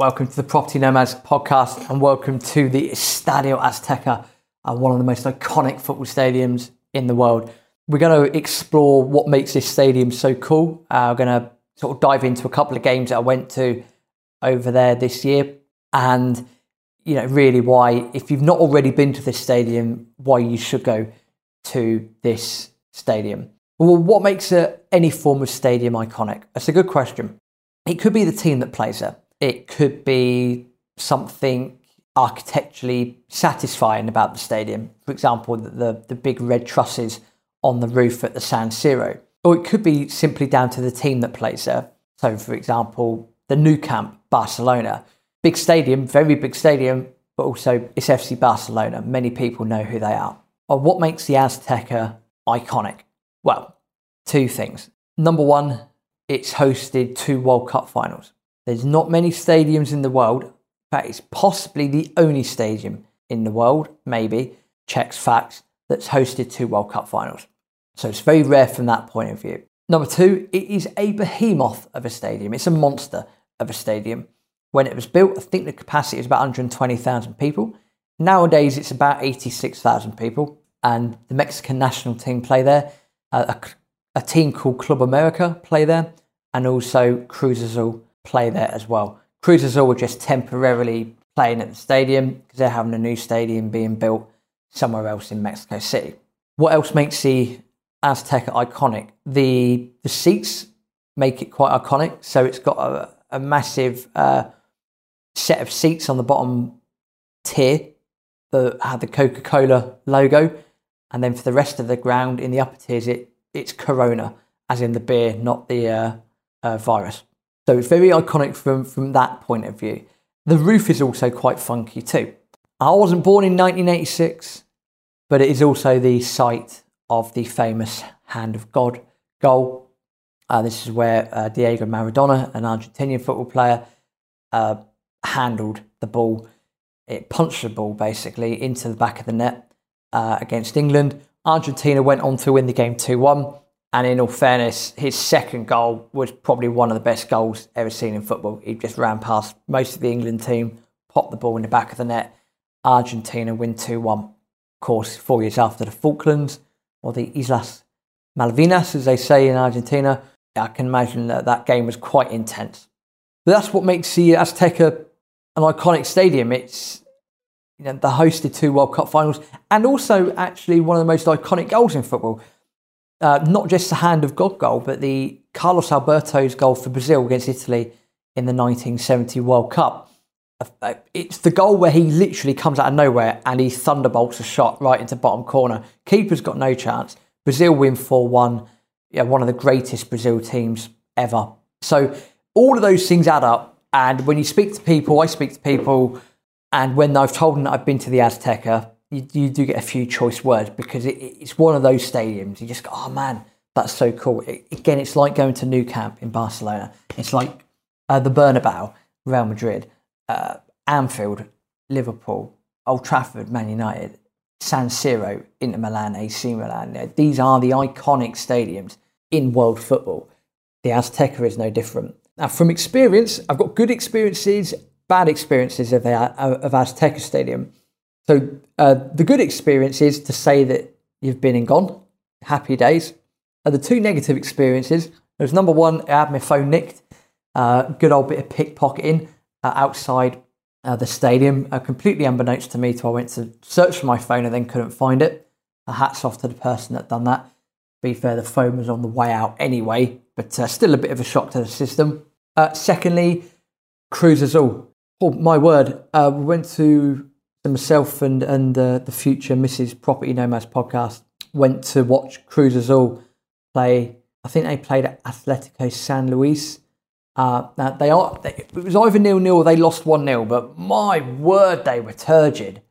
Welcome to the Property Nomads podcast and welcome to the Estadio Azteca, uh, one of the most iconic football stadiums in the world. We're going to explore what makes this stadium so cool. Uh, we're going to sort of dive into a couple of games that I went to over there this year and you know really why if you've not already been to this stadium why you should go to this stadium. Well, what makes a, any form of stadium iconic? That's a good question. It could be the team that plays there it could be something architecturally satisfying about the stadium. For example, the, the, big red trusses on the roof at the San Siro. Or it could be simply down to the team that plays there. So, for example, the Nou Camp, Barcelona. Big stadium, very big stadium, but also it's FC Barcelona. Many people know who they are. Or what makes the Azteca iconic? Well, two things. Number one, it's hosted two World Cup finals. There's not many stadiums in the world. Fact, it's possibly the only stadium in the world, maybe, checks facts, that's hosted two World Cup finals. So it's very rare from that point of view. Number two, it is a behemoth of a stadium. It's a monster of a stadium. When it was built, I think the capacity was about 120,000 people. Nowadays, it's about 86,000 people. And the Mexican national team play there. Uh, a, a, team called Club America play there. And also Cruz Azul play there as well. Cruz Azul were just temporarily playing at the stadium because they're having a new stadium being built somewhere else in Mexico City. What else makes the Azteca iconic? The the seats make it quite iconic. So it's got a, a massive uh, set of seats on the bottom tier that have the Coca Cola logo, and then for the rest of the ground in the upper tiers, it it's Corona, as in the beer, not the uh, uh, virus. So it's very iconic from, from that point of view. The roof is also quite funky too. I wasn't born in 1986, but it is also the site of the famous Hand of God goal. Uh, this is where uh, Diego Maradona, an Argentinian football player, uh, handled the ball. It punched the ball basically into the back of the net uh, against England. Argentina went on to win the game 2 1. And in all fairness, his second goal was probably one of the best goals ever seen in football. He just ran past most of the England team, popped the ball in the back of the net. Argentina win 2 1. Of course, four years after the Falklands, or the Islas Malvinas, as they say in Argentina, I can imagine that that game was quite intense. But that's what makes the Azteca an iconic stadium. It's you know, the hosted two World Cup finals and also actually one of the most iconic goals in football uh, not just the hand of God goal, but the Carlos Alberto's goal for Brazil against Italy in the 1970 World Cup. Uh, it's the goal where he literally comes out of nowhere and he thunderbolts a shot right into bottom corner. Keeper's got no chance. Brazil win 4 1. Yeah, one of the greatest Brazil teams ever. So all of those things add up. And when you speak to people, I speak to people, and when I've told them that I've been to the Azteca, you, you do get a few choice words because it, it's one of those stadiums. You just go, oh man, that's so cool. It, again, it's like going to Nou Camp in Barcelona. It's like uh, the Bernabeu, Real Madrid, uh, Anfield, Liverpool, Old Trafford, Man United, San Siro, Inter Milan, AC Milan. These are the iconic stadiums in world football. The Azteca is no different. Now, from experience, I've got good experiences, bad experiences of the of Azteca Stadium. So uh, the good experience is to say that you've been and gone, happy days. Uh, the two negative experiences, there's number one, I had my phone nicked, uh, good old bit of pickpocketing uh, outside uh, the stadium, uh, completely unbeknownst to me. So I went to search for my phone and then couldn't find it. hats off to the person that done that. Be fair, the phone was on the way out anyway, but still a bit of a shock to the system. secondly, Cruz Azul. Oh my word! we went to myself and and uh, the future Mrs. Property Nomads podcast went to watch Cruz Azul play. I think they played at Atletico San Luis. Uh, they are. They, it was either nil nil or they lost one 0 But my word, they were turgid.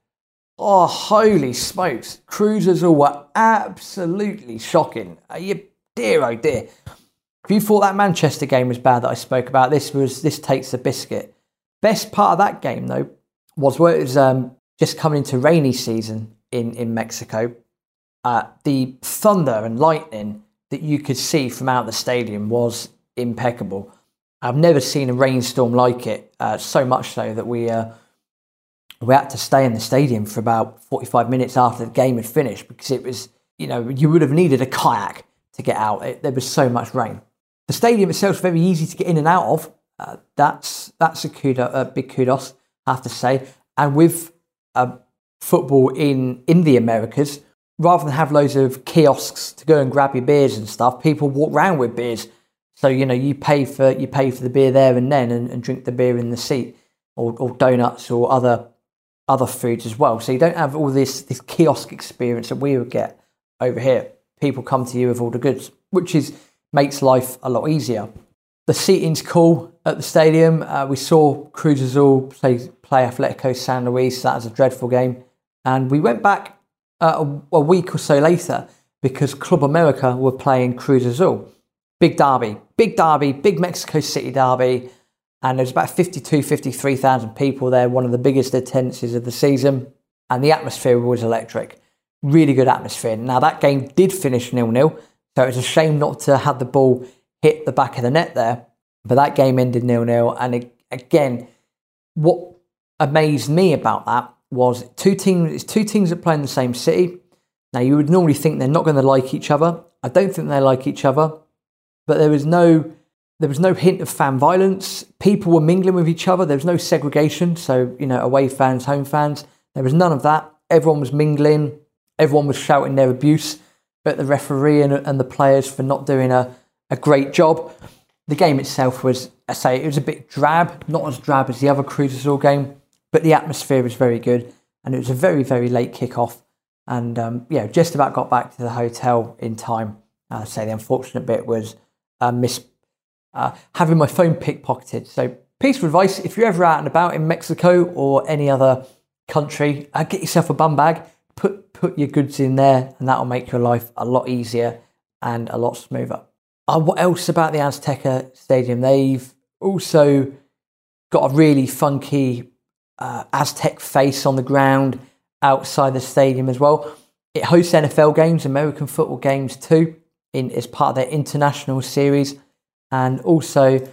Oh, holy smokes! Cruz Azul were absolutely shocking. Uh, you dear, oh dear. If you thought that Manchester game was bad that I spoke about, this was this takes the biscuit. Best part of that game though was where it was um, just coming into rainy season in, in Mexico, uh, the thunder and lightning that you could see from out the stadium was impeccable. I've never seen a rainstorm like it. Uh, so much so that we uh, we had to stay in the stadium for about 45 minutes after the game had finished because it was, you know, you would have needed a kayak to get out. It, there was so much rain. The stadium itself is very easy to get in and out of. Uh, that's that's a, a big kudos, I have to say. And with football in in the Americas, rather than have loads of kiosks to go and grab your beers and stuff, people walk around with beers. So you know you pay for you pay for the beer there and then, and, and drink the beer in the seat, or, or donuts or other other foods as well. So you don't have all this this kiosk experience that we would get over here. People come to you with all the goods, which is makes life a lot easier. The seating's cool at the stadium. Uh, we saw Cruz Azul play play Atletico San Luis. That was a dreadful game, and we went back uh, a, a week or so later because Club America were playing Cruz Azul. Big derby, big derby, big Mexico City derby and there's about 52, 53,000 people there, one of the biggest attendances of the season, and the atmosphere was electric. Really good atmosphere. Now, that game did finish nil nil, so it's a shame not to have the ball hit the back of the net there, but that game ended nil nil. And it, again, what amazed me about that was two teams, it's two teams that play in the same city. Now, you would normally think they're not going to like each other. I don't think they like each other, but there was no there was no hint of fan violence. People were mingling with each other. There was no segregation. So, you know, away fans, home fans. There was none of that. Everyone was mingling. Everyone was shouting their abuse at the referee and, and the players for not doing a, a great job. The game itself was, I say, it was a bit drab, not as drab as the other Azul game, but the atmosphere was very good. And it was a very, very late kickoff. And um, yeah, just about got back to the hotel in time. I say the unfortunate bit was uh, miss uh, having my phone pickpocketed. So, piece of advice if you're ever out and about in Mexico or any other country, uh, get yourself a bum bag, put, put your goods in there, and that'll make your life a lot easier and a lot smoother. Uh, what else about the Azteca Stadium? They've also got a really funky uh, Aztec face on the ground outside the stadium as well. It hosts NFL games, American football games too, in as part of their international series. And also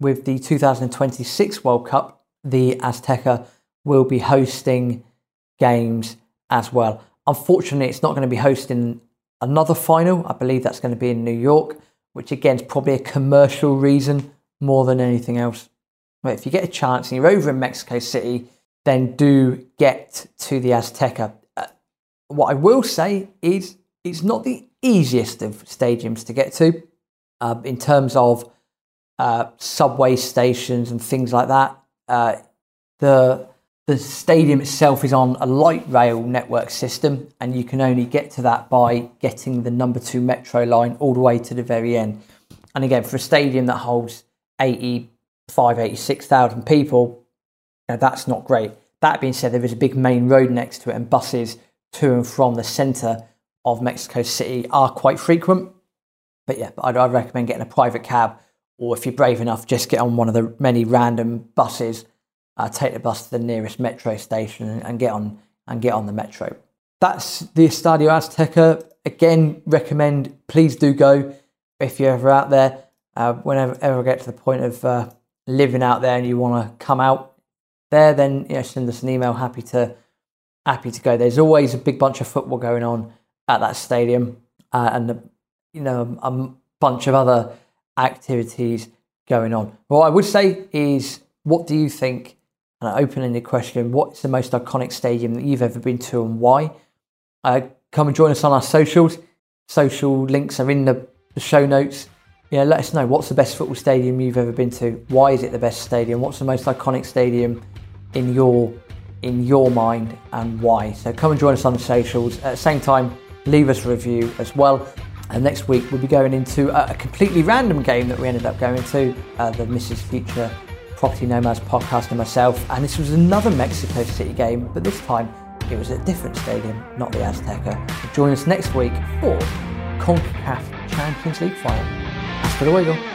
with the 2026 World Cup, the Azteca will be hosting games as well. Unfortunately, it's not going to be hosting another final. I believe that's going to be in New York, which again is probably a commercial reason more than anything else. But if you get a chance and you're over in Mexico City, then do get to the Azteca. Uh, what I will say is it's not the easiest of stadiums to get to uh, in terms of uh, subway stations and things like that. Uh, the the stadium itself is on a light rail network system, and you can only get to that by getting the number two metro line all the way to the very end. And again, for a stadium that holds 85, 86,000 people, that's not great. That being said, there is a big main road next to it, and buses to and from the centre of Mexico City are quite frequent. But yeah, I'd, I'd recommend getting a private cab, or if you're brave enough, just get on one of the many random buses. Uh, take the bus to the nearest metro station and, get on and get on the metro. That's the Estadio Azteca. Again, recommend please do go if you're ever out there. Uh, whenever ever get to the point of uh, living out there and you want to come out there, then you know, send us an email. Happy to happy to go. There's always a big bunch of football going on at that stadium, uh, and you know, a bunch of other activities going on. What I would say is, what do you think? An open-ended question. What's the most iconic stadium that you've ever been to, and why? Uh, come and join us on our socials. Social links are in the, the show notes. Yeah, let us know what's the best football stadium you've ever been to. Why is it the best stadium? What's the most iconic stadium in your in your mind, and why? So come and join us on the socials. At the same time, leave us a review as well. And next week we'll be going into a, a completely random game that we ended up going to, uh, the Mrs. Future Property Nomads podcast and myself. And this was another Mexico City game, but this time it was at a different stadium, not the Azteca. Join us next week for CONCACAF Champions League final. Hasta luego.